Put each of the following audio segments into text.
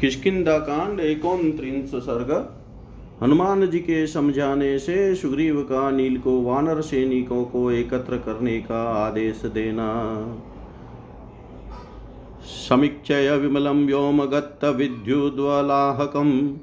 किशकिंदा कांड एकोनत्रिंश सर्ग। हनुमान जी के समझाने से सुग्रीव का नील को वानर सैनिकों को एकत्र करने का आदेश देना। समीक्षय विमलं व्योमगत्तविद्युद्वलाहकं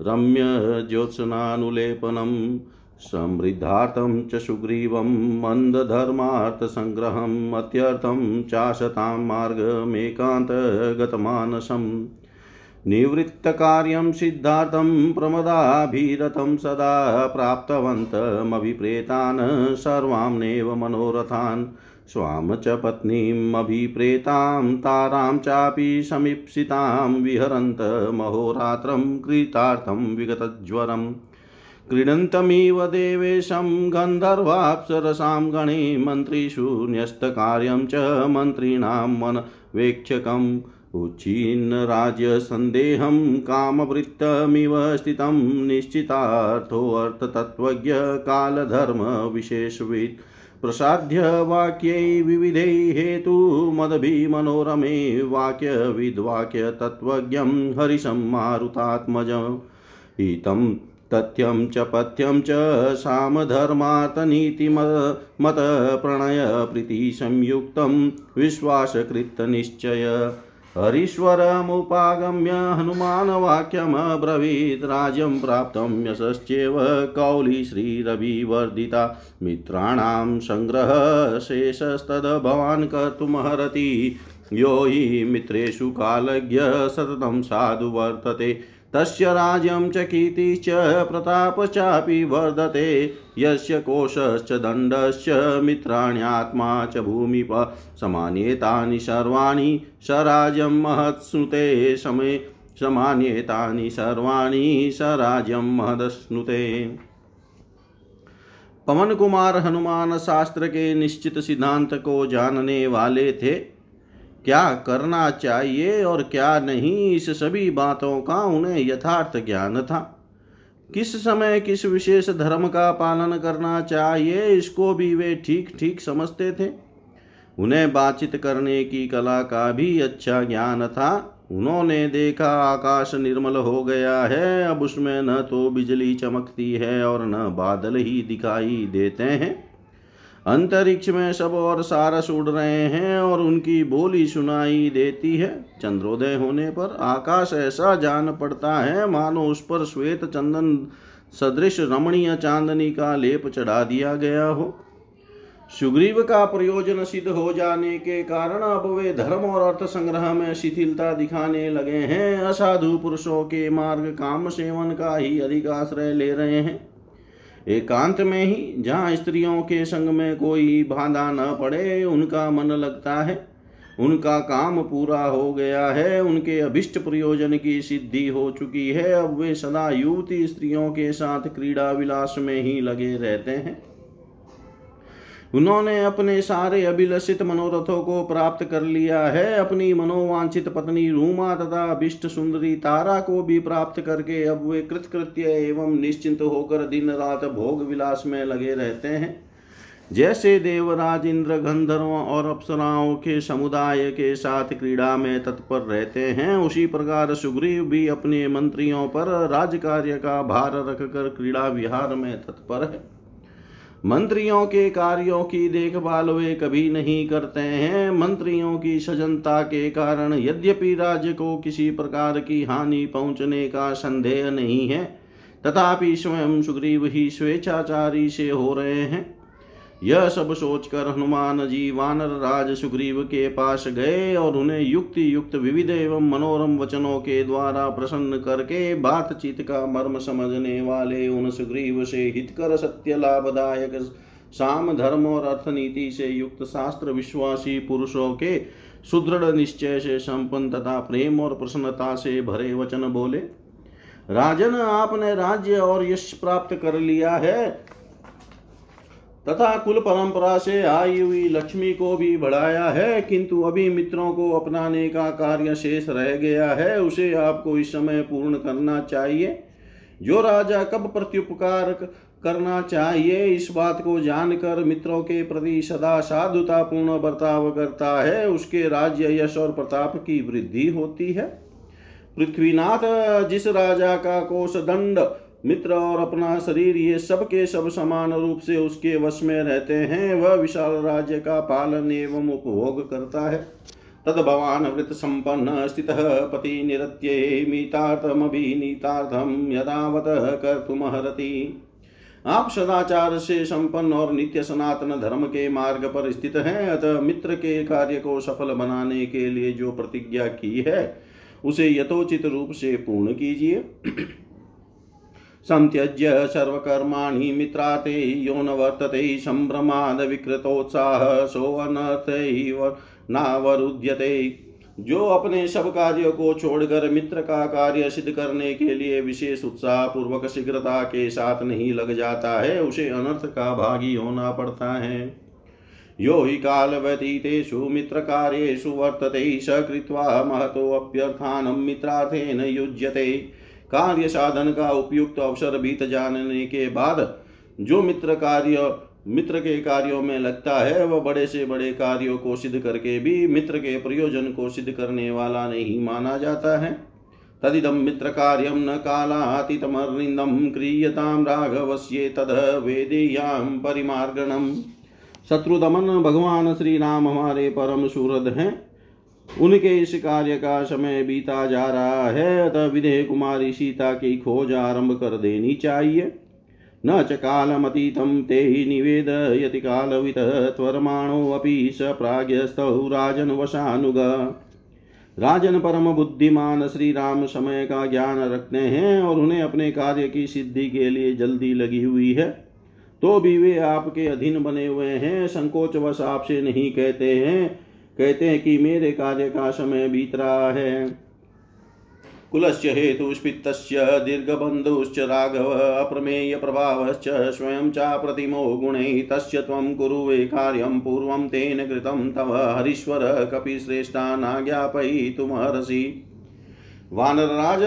रम्य ज्योत्सनानुलेपनं समृद्धार्थं च सुग्रीवं मन्दधर्मार्थसङ्ग्रहम् अत्यर्थं चाशतां मार्गमेकान्तगतमानसम् निवृत्तकार्यं सिद्धार्थं प्रमदाभिरतं सदा प्राप्तवन्तमभिप्रेतान् सर्वाम्नेव मनोरथान्। स्वां च पत्नीमभिप्रेतां तारां चापि समीप्सितां विहरन्तमहोरात्रं कृतार्थं विगतज्वरम्। क्रीडन्तमिव देवेशं गन्धर्वाप्सरसां गणे मन्त्रिषु न्यस्तकार्यं च मन्त्रिणां मनवेक्षकम् उच्छिन्नराज्यसन्देहं कामवृत्तमिव स्थितं निश्चितार्थोऽर्थतत्त्वज्ञ कालधर्मविशेषवित् प्रसाद्य वाक्यै विविधै हेतुमदभिमनोरमे वाक्यविद्वाक्यतत्त्वज्ञं हरिशं मारुतात्मज हितं तथ्यं च पथ्यं च सामधर्मार्थनीतिमतप्रणयप्रीतिसंयुक्तं विश्वासकृतनिश्चय। हरीश्वरमुपागम्य हनुमानवाक्यमब्रवीत्, राज्यं प्राप्तं यशश्चेव कौली श्रीरविवर्धिता। मित्राणां सङ्ग्रहशेषस्तद्भवान् कर्तुमर्हति यो हि मित्रेषु कालज्ञ सततं साधु वर्तते। तस्य राज्यं च कीर्तिश्च, प्रतापश्चापि वर्धते। यस्य कोशश्च, दण्डश्च, मित्राण्यात्मा च भूमिप, समान्येतानि सर्वाणि स राज्यं महत्स्नुते समे, समान्येतानि सर्वाणि स राज्यं महदश्नुते पवन कुमार हनुमान शास्त्र के निश्चित सिद्धांत को जानने वाले थे। क्या करना चाहिए और क्या नहीं, इस सभी बातों का उन्हें यथार्थ ज्ञान था। किस समय किस विशेष धर्म का पालन करना चाहिए, इसको भी वे ठीक ठीक समझते थे। उन्हें बातचीत करने की कला का भी अच्छा ज्ञान था। उन्होंने देखा आकाश निर्मल हो गया है, अब उसमें न तो बिजली चमकती है और न बादल ही दिखाई देते हैं। अंतरिक्ष में सब और सारस उड़ रहे हैं और उनकी बोली सुनाई देती है। चंद्रोदय होने पर आकाश ऐसा जान पड़ता है, मानो उस पर श्वेत चंदन सदृश रमणीय चांदनी का लेप चढ़ा दिया गया हो। सुग्रीव का प्रयोजन सिद्ध हो जाने के कारण अब वे धर्म और अर्थ संग्रह में शिथिलता दिखाने लगे हैं। असाधु पुरुषों के मार्ग काम सेवन का ही अधिक आश्रय ले रहे हैं। एकांत में ही जहाँ स्त्रियों के संग में कोई बाधा न पड़े, उनका मन लगता है। उनका काम पूरा हो गया है, उनके अभिष्ट प्रयोजन की सिद्धि हो चुकी है। अब वे सदा युवती स्त्रियों के साथ क्रीड़ा विलास में ही लगे रहते हैं। उन्होंने अपने सारे अभिलषित मनोरथों को प्राप्त कर लिया है। अपनी मनोवांछित पत्नी रूमा तथा अभिष्ट सुंदरी तारा को भी प्राप्त करके अब वे कृतकृत्य एवं निश्चिंत होकर दिन रात भोग विलास में लगे रहते हैं। जैसे देवराज इंद्र गंधर्वों और अप्सराओं के समुदाय के साथ क्रीड़ा में तत्पर रहते हैं, उसी प्रकार सुग्रीव भी अपने मंत्रियों पर राजकार्य का भार रखकर क्रीड़ा विहार में तत्पर है। मंत्रियों के कार्यों की देखभाल वे कभी नहीं करते हैं। मंत्रियों की सजनता के कारण यद्यपि राज्य को किसी प्रकार की हानि पहुँचने का संदेह नहीं है, तथापि स्वयं सुग्रीव ही स्वेच्छाचारी से हो रहे हैं। यह सब सोचकर हनुमान जी वानर राज सुग्रीव के पास गए और उन्हें युक्ति युक्त विविध एवं मनोरम वचनों के द्वारा प्रसन्न करके बातचीत का मर्म समझने वाले उन सुग्रीव से हितकर सत्य लाभदायक साम धर्म और अर्थनीति से युक्त शास्त्र विश्वासी पुरुषों के सुदृढ़ निश्चय से संपन्न तथा प्रेम और प्रसन्नता से भरे वचन बोले, राजन, आपने राज्य और यश प्राप्त कर लिया है। तथा कुल परंपरा से आई हुई लक्ष्मी को भी बढ़ाया है, किंतु अभी मित्रों को अपनाने का कार्य शेष रह गया है, उसे आपको इस समय पूर्ण करना चाहिए। जो राजा कब प्रत्युपकार करना चाहिए, इस बात को जानकर मित्रों के प्रति सदा साधुता पूर्ण बर्ताव करता है, उसके राज्य यश और प्रताप की वृद्धि होती है। पृथ्वीनाथ, जिस राजा का कोष दंड मित्र और अपना शरीर ये सब के सब समान रूप से उसके वश में रहते हैं, वह विशाल राज्य का पालन एवं उपभोग करता है। तद भवान वृत संपन्न स्थित पति निरत्ये मीतार्थमभिनीतार्थम यदावत कर्तुमहरति आप सदाचार से संपन्न और नित्य सनातन धर्म के मार्ग पर स्थित हैं, अतः मित्र के कार्य को सफल बनाने के लिए जो प्रतिज्ञा की है, उसे यथोचित रूप से पूर्ण कीजिए। संत्यज्य सर्वकर्माणि मित्राते यो न वर्तते संभ्रमाद विकृतोत्साह, सोऽनर्थैव नावरुध्यते। जो अपने सब कार्यों को छोड़कर मित्र का कार्य सिद्ध करने के लिए विशेष उत्साह पूर्वक शीघ्रता के साथ नहीं लग जाता है, उसे अनर्थ का भागी होना पड़ता है। यो हि कालव्यतीतेषु मित्रकार्येषु वर्तते, स कृत्वा महतोऽप्यर्थानं मित्रार्थेन युज्यते। कार्य साधन का उपयुक्त अवसर बीत जाने के बाद जो मित्र कार्य, मित्र के कार्यों में लगता है, वह बड़े से बड़े कार्यों को सिद्ध करके भी मित्र के प्रयोजन को सिद्ध करने वाला नहीं माना जाता है। तदिदम मित्र कार्यम न कालातीतमर्निंदम क्रियताम राघवस्ये तद वेदेयाम परिमार्गणम। शत्रुदमन भगवान श्री राम हमारे परम सूरद हैं। उनके इस कार्य का समय बीता जा रहा है, अतः विदेह कुमारी सीता की खोज आरंभ कर देनी चाहिए। न च कालमतीतं ते निवेदयति कालवितः त्वरमाणोऽपि स प्राज्ञस्तौ राजन वशानुग राजन परम बुद्धिमान श्री राम समय का ज्ञान रखते हैं और उन्हें अपने कार्य की सिद्धि के लिए जल्दी लगी हुई है। तो भी वे आपके अधीन बने हुए हैं, संकोचवश आपसे नहीं कहते हैं। कहते हैं कि मेरे कार्य का समय बीत रहा है। कुलस्य हेतुस्पित्तस्य दीर्घबन्धुश्च राघव अप्रमेयप्रभावश्च स्वयं चाप्रतिमो गुणैः, तस्य त्वं कुरु वे कार्यं पूर्वं तेन कृतं, तव हरीश्वर कपिश्रेष्ठा नाज्ञापयितुमर्हसि। वानरराज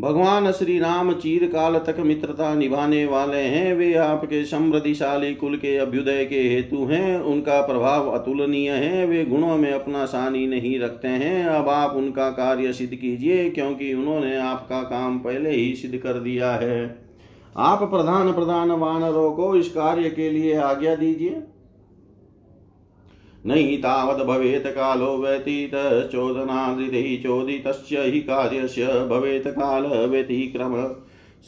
भगवान श्री राम चीर काल तक मित्रता निभाने वाले हैं। वे आपके समृद्धिशाली कुल के अभ्युदय के हेतु हैं। उनका प्रभाव अतुलनीय है। वे गुणों में अपना सानी नहीं रखते हैं। अब आप उनका कार्य सिद्ध कीजिए, क्योंकि उन्होंने आपका काम पहले ही सिद्ध कर दिया है। आप प्रधान प्रधान वानरों को इस कार्य के लिए आज्ञा दीजिए। नहि तावद् भवेत् कालो व्यतीतचोदनादृति चोदितस्य हि कार्यस्य भवेत् काल व्यतिक्रम।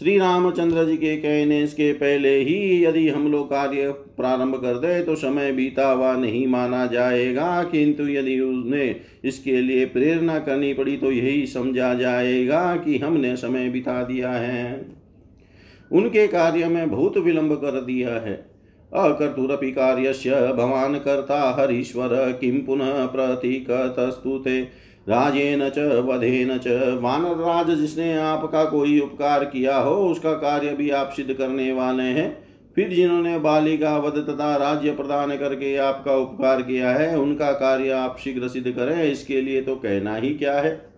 श्री रामचंद्र जी के कहने इसके पहले ही यदि हम लोग कार्य प्रारंभ कर दे तो समय बीता हुआ नहीं माना जाएगा, किंतु यदि उसने इसके लिए प्रेरणा करनी पड़ी तो यही समझा जाएगा कि हमने समय बिता दिया है। उनके कार्य में बहुत विलंब कर दिया है। अकर्तुरपि कार्यस्य भवान् कर्ता हरीश्वर, किं पुनः प्रतीकतस्तु ते? राजेन च, वधेन च वानर राज जिसने आपका कोई उपकार किया हो, उसका कार्य भी आप सिद्ध करने वाले हैं। फिर जिन्होंने बाली का वध तथा राज्य प्रदान करके आपका उपकार किया है, उनका कार्य आप शीघ्र सिद्ध करें, इसके लिए तो कहना ही क्या है?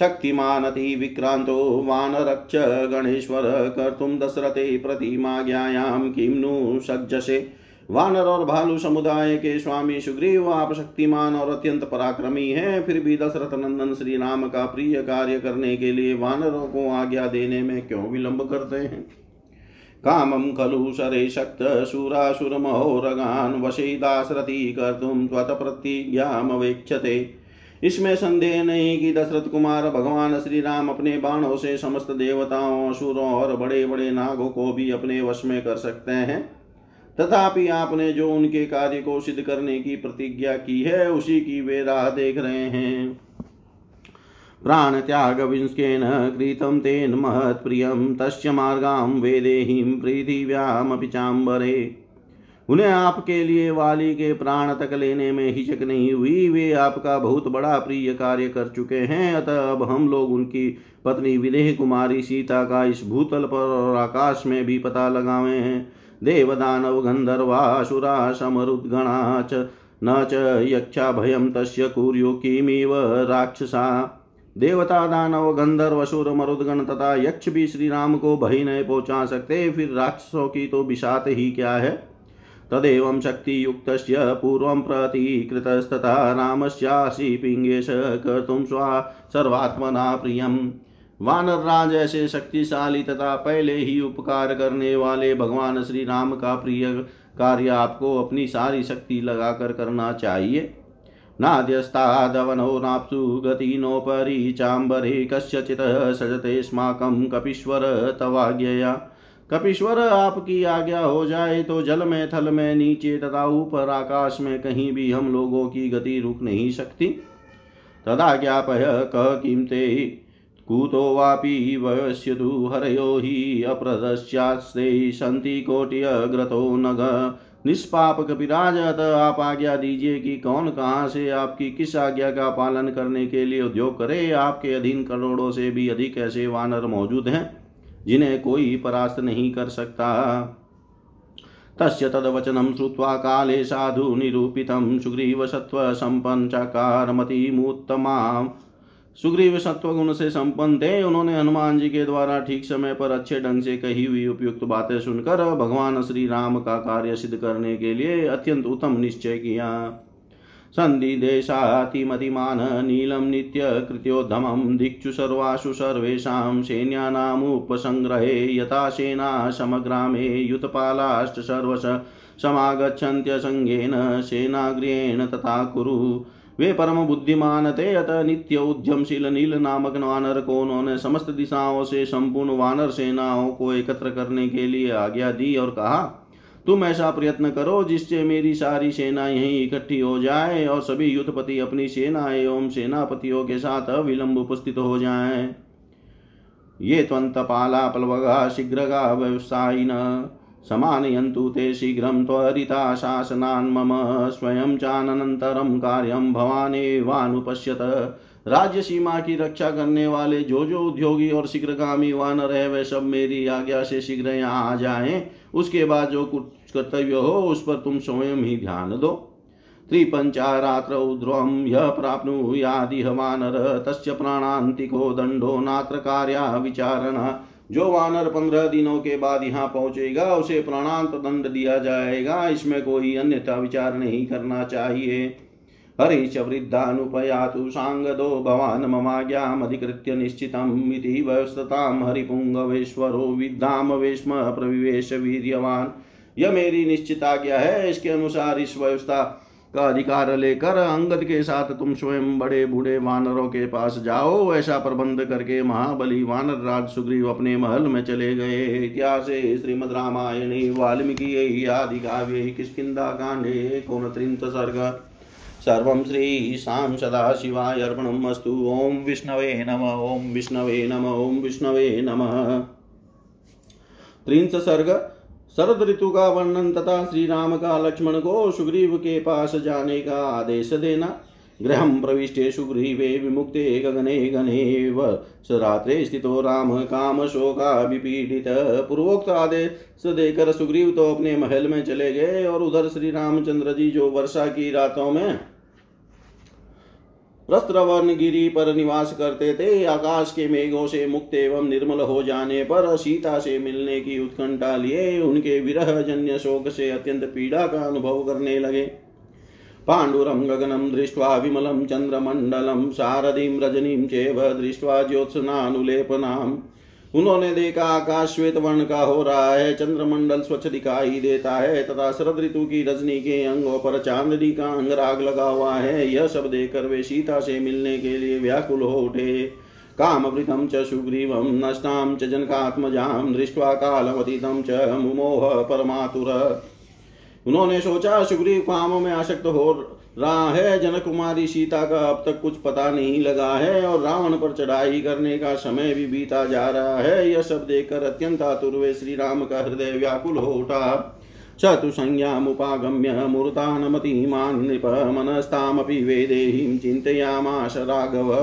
शक्तिमानति विक्रान्तो वानरक्ष गणेश्वर कर्तुं दशरथे प्रतिमाज्ञायां किं नु सज्जसे। वानर और भालु समुदाय के स्वामी सुग्रीव आप शक्तिमान और अत्यंत पराक्रमी हैं। फिर भी दशरथ नंदन श्री राम का प्रिय कार्य करने के लिए वानरों को आज्ञा देने में क्यों विलंब करते हैं? कामं खलु शरे शक्त शूरासुरमहोरगान् वशे दासरथी कर्तुं त्वत्प्रतिज्ञामवेक्षते। इसमें संदेह नहीं कि दशरथ कुमार भगवान श्री राम अपने बाणों से समस्त देवताओं, असुरों और बड़े बड़े नागों को भी अपने वश में कर सकते हैं। तथापि आपने जो उनके कार्य को सिद्ध करने की प्रतिज्ञा की है, उसी की वे राह देख रहे हैं। प्राण त्याग विंस्केन कृतं तेन महत्प्रियं तस्य मार्गां वेदेहिं पृथिव्यामपि चाम्बरे। उन्हें आपके लिए वाली के प्राण तक लेने में हिचक नहीं हुई। वे आपका बहुत बड़ा प्रिय कार्य कर चुके हैं। अतः अब हम लोग उनकी पत्नी विदेह कुमारी सीता का इस भूतल पर और आकाश में भी पता लगावे हैं। देव दानव गंधर्वासुरा समरुद्गणा च न च यक्षा भयं तस्य कुर्यो किमिव राक्षसा। देवता दानव गंधर्व असुर मरुदगण तथा यक्ष भी श्री राम को भय नहीं पहुँचा सकते। फिर राक्षसों की तो विषात ही क्या है? तदेवं शक्तियुक्तस्य पूर्वं प्रतिकृतस्तथा रामस्यासि पिङ्गेश कर्तुं स्वा सर्वात्मना प्रियम्। वानर राज ऐसे शक्तिशाली तथा पहले ही उपकार करने वाले भगवान श्री राम का प्रिय कार्य आपको अपनी सारी शक्ति लगाकर करना चाहिए। नाद्यस्तादवनो नाप्सु गतिनोपरि चाम्बरे सजते स्माकं कपीश्वर तवाज्ञया। कपीश्वर आपकी आज्ञा हो जाए तो जल में, थल में, नीचे तथा ऊपर आकाश में कहीं भी हम लोगों की गति रुक नहीं सकती। तदा ज्ञापय कह कीमते, कूतो वापि वयस्यतु हरयो हि अप्रदस्यास्ते सन्ति कोट्यग्रतो नग। निष्पाप कपिराज अतः आप आज्ञा दीजिए कि कौन कहाँ से आपकी किस आज्ञा का पालन करने के लिए उद्योग करे। आपके अधीन करोड़ों से भी अधिक ऐसे वानर मौजूद हैं। जिन्हें कोई परास्त नहीं कर सकता। तस्य तद्वचनं श्रुत्वा काले साधु निरूपितं सुग्रीवसत्त्वसम्पन् चकारमतिमुत्तमाम् सुग्रीव सत्वगुण से संपन्न थे। उन्होंने हनुमान जी के द्वारा ठीक समय पर अच्छे ढंग से कही हुई उपयुक्त बातें सुनकर भगवान श्री राम का कार्य सिद्ध करने के लिए अत्यंत उत्तम निश्चय किया। सन्धिदेशातिमतिमान नीलं नित्यकृत्योद्धमं दिक्षु सर्वासु सर्वेषां सैन्यानामुपसङ्ग्रहे यथा सेना समग्रामे युतपालाश्च सर्वश समागच्छन्त्यसङ्गेन सेनाग्र्येण तथा कुरु। वे परम बुद्धिमान थे अतः नित्य उद्यमशील, नील नामक वानर, को उन्होंने समस्त दिशाओं से संपूर्ण वानर सेनाओं को एकत्र करने के लिए आज्ञा दी और कहा तुम ऐसा प्रयत्न करो जिससे मेरी सारी सेना यहीं इकट्ठी हो जाए और सभी युद्धपति अपनी सेना एवं सेनापतियों के साथ अविलंब उपस्थित हो जाएँ। ये त्वन्तपाला प्लवगा शीघ्रगा व्यवसायिन। समानयन्तु ते शीघ्रं त्वरिता शासनान् मम स्वयं चानन्तरं कार्यं भवानेवानुपश्यत राज्य सीमा की रक्षा करने वाले जो जो उद्योगी और शीघ्रगामी वानर है, वे सब मेरी आज्ञा से शीघ्र यहाँ आ जाएँ। उसके बाद जो कुछ कर्तव्य हो, उस पर तुम स्वयं ही ध्यान दो। त्रिपञ्चारात्रौ ध्रुवं यः प्राप्नुयादिह वानर, तस्य प्राणान्तिको दण्डो नात्र कार्या विचारणा। जो वानर पंद्रह दिनों के बाद यहाँ पहुंचेगा, उसे प्राणांत दंड दिया जाएगा। इसमें कोई अन्यथा विचार नहीं करना चाहिए। हरि च वृद्धानुपयातु साङ्गदो भवान् ममाज्ञामधिकृत्य निश्चितम् इति व्यस्ततां हरिपुङ्गवेश्वरो विद्धामवेश्म प्रविवेश वीर्यवान्। यह मेरी निश्चित आज्ञा है, इसके अनुसार इस व्यवस्था का अधिकार लेकर अंगद के साथ तुम स्वयं बड़े बूढ़े वानरों के पास जाओ, ऐसा प्रबंध करके महाबली वानर राज सुग्रीव अपने महल में चले गए। इतिहास श्रीमद रामायण, वाल्मीकि, आदि काव्य किष्किंदा कांडे त्रिंत सर्ग सर्वं श्रीशां सदाशिवाय अर्पणम् अस्तु। ॐ विष्णवे नम, ॐ विष्णवे नम, ॐ विष्णवे नमः। त्रिंश सर्ग शरद ऋतु का वर्णन तथा श्री राम का लक्ष्मण को सुग्रीव के पास जाने का आदेश देना। गृह प्रविष्टे सुग्रीवे विमुक्ते गगने गणेव। स रात्रे स्थितो राम काम शोका विपीडित पूर्वोक्त आदेश देकर सुग्रीव तो अपने महल में चले गए और उधर श्री रामचंद्र जी जो वर्षा की रातों में रस्त्रवर्ण गिरी पर निवास करते थे। आकाश के मेघों से मुक्त एवं निर्मल हो जाने पर सीता से मिलने की उत्कंठा लिए उनके विरह जन्य शोक से अत्यंत पीड़ा का अनुभव करने लगे। पाण्डुरं गगनं दृष्ट्वा विमलं चन्द्रमण्डलं सारथीं रजनीं चेव दृष्ट्वा ज्योत्सनानुलेपनाम्। उन्होंने देखा आकाश श्वेत वर्ण का हो रहा है, चंद्रमंडल स्वच्छ दिखाई देता है, तथा शरद ऋतु की रजनी के अंगों पर चांदनी का अंगराग लगा हुआ है। यह सब देखकर वे सीता से मिलने के लिए व्याकुल हो उठे। कामवृतं च सुग्रीवं नष्टां च जनकात्मजां दृष्ट्वा कालमतीतं च मुमोह परमातुर। उन्होंने सोचा, सुग्रीव कामों में आसक्त हो रहा है जनक कुमारी सीता का, अब तक कुछ पता नहीं लगा है, और रावण पर चढ़ाई करने का समय भी बीता जा रहा है। यह सब देखकर अत्यंत आतुर वे श्री राम का हृदय व्याकुल हो उठा। स तु संज्ञामुपागम्य मूर्तानमतिमान् नृप मनस्तामपि वेदेहीं चिन्तयामाश राघव।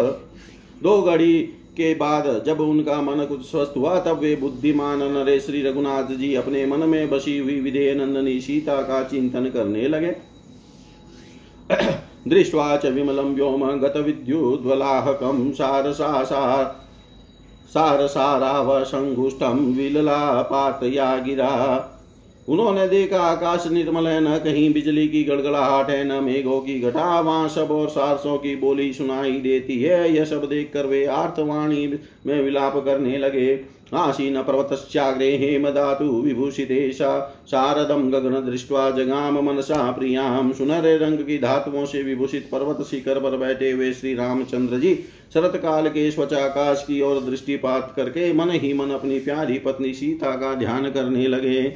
दो घड़ी के बाद जब उनका मन कुछ स्वस्थ हुआ, तब वे बुद्धिमान नरे श्री रघुनाथ जी अपने मन में बसी हुई विधेय नंदनी सीता का चिंतन करने लगे। दृष्ट्वा च विमलं व्योम गतविद्युद्वलाहकं सारसा सारसारावसङ्गुष्ठं विललापातया गिरा उन्होंने देखा आकाश निर्मल है, न कहीं बिजली की गड़गड़ाहट है, न मेघों की घटा वहाँ सब और सारसों की बोली सुनाई देती है। यह सब देख कर वे आर्थवाणी में विलाप करने लगे। आसीन पर्वतश्चाग्रे हेमधातु विभूषिते शारदम गगन दृष्ट्वा जगाम मनसा प्रियाम सुनहरे रंग की धातुओं से विभूषित पर्वत शिखर पर बैठे हुए श्री रामचंद्र जी शरत काल के स्वचाकाश की ओर दृष्टिपात करके मन ही मन अपनी प्यारी पत्नी सीता का ध्यान करने लगे।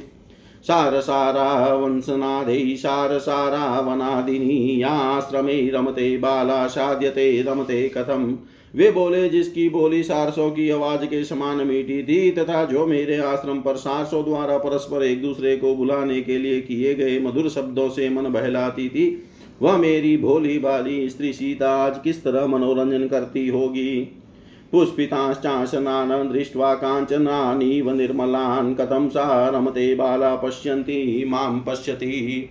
सार सारा सारसारा वंशनादै, सारसारा वनादिनी, आश्रमे रमते बाला साध्यते रमते कथम। वे बोले, जिसकी बोली सारसों की आवाज़ के समान मीठी थी, तथा जो मेरे आश्रम पर सारसों द्वारा परस्पर एक दूसरे को बुलाने के लिए किए गए मधुर शब्दों से मन बहलाती थी, वह मेरी भोली बाली स्त्री सीता आज किस तरह मनोरंजन करती होगी? पुष्पिताश्चाशनान् दृष्ट्वा काञ्चनानीव निर्मलान् कथं सा रमते बाला पश्यन्ति, माँ पश्यति।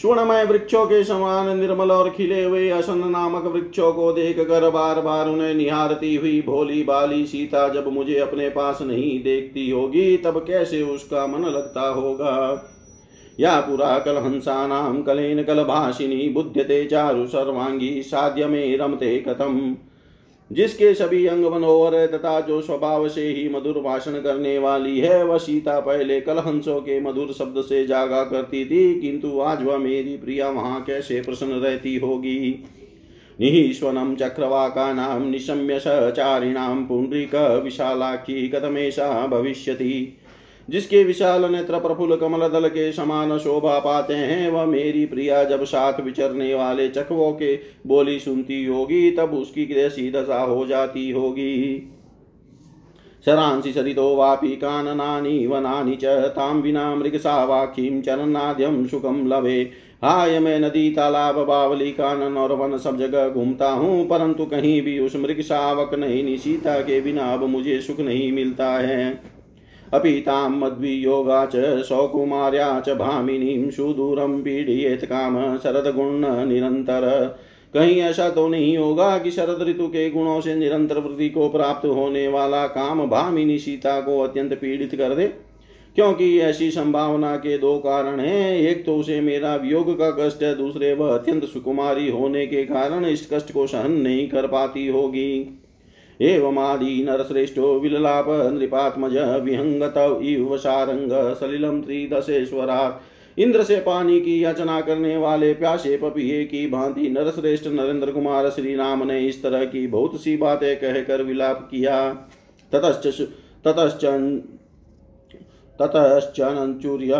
स्वर्णमय वृक्षों के समान निर्मल और खिले हुए असन नामक वृक्षों को देख कर बार बार उन्हें निहारती हुई भोली बाली सीता जब मुझे अपने पास नहीं देखती होगी, तब कैसे उसका मन लगता होगा? या पुरा कलहंसानां कलेन कलभाषिनी ते चारु सर्वांगी साध्य में रमते कथम। जिसके सभी अंग मनोहर है तथा जो स्वभाव से ही मधुर भाषण करने वाली है, वह सीता पहले कलहंसों के मधुर शब्द से जागा करती थी, किंतु आज वह मेरी प्रिया वहाँ कैसे प्रसन्न रहती होगी? निश्वन चक्रवाका नाम निशम्य सचारिणां पुण्ड्रिक विशालाखी कथमेशा भविष्यति। जिसके विशाल नेत्र प्रफुल कमल दल के समान शोभा पाते हैं, वह मेरी प्रिया जब साथ विचरने वाले चकवों के बोली सुनती होगी, तब उसकी कैसी दशा हो जाती होगी। शरांसि सरितो वापि काननानि वनानि च तां विना मृगसावाखीं चरणाद्यं सुखं लभे। हाय, मैं नदी तालाब बावली कानन और वन सब जगह घूमता हूँ, परंतु कहीं भी उस मृग शावक नहीं सीता के बिना अब मुझे सुख नहीं मिलता है। अपि तां मद्वियोगा च, सौकुमार्या च भामिनीं सुदूरं पीड़येत काम शरदगुण निरंतर कहीं ऐसा तो नहीं होगा कि शरद ऋतु के गुणों से निरंतर वृद्धि को प्राप्त होने वाला काम भामिनी सीता को अत्यंत पीड़ित कर दे? क्योंकि ऐसी संभावना के दो कारण हैं। एक तो उसे मेरा वियोग का कष्ट है, दूसरे वह अत्यंत सुकुमारी होने के कारण इस कष्ट को सहन नहीं कर पाती होगी। एवमादि नरश्रेष्ठो विललाप नृपात्मज विहंगत इव सारंग सलिलम त्रिदशेश्वरा। इंद्र से पानी की याचना करने वाले प्यासे पपिए की भांति नरश्रेष्ठ नरेंद्र कुमार श्री राम ने इस तरह की बहुत सी बातें कहकर विलाप किया। ततश्च ततश्च ततश्चनञ्चूर्य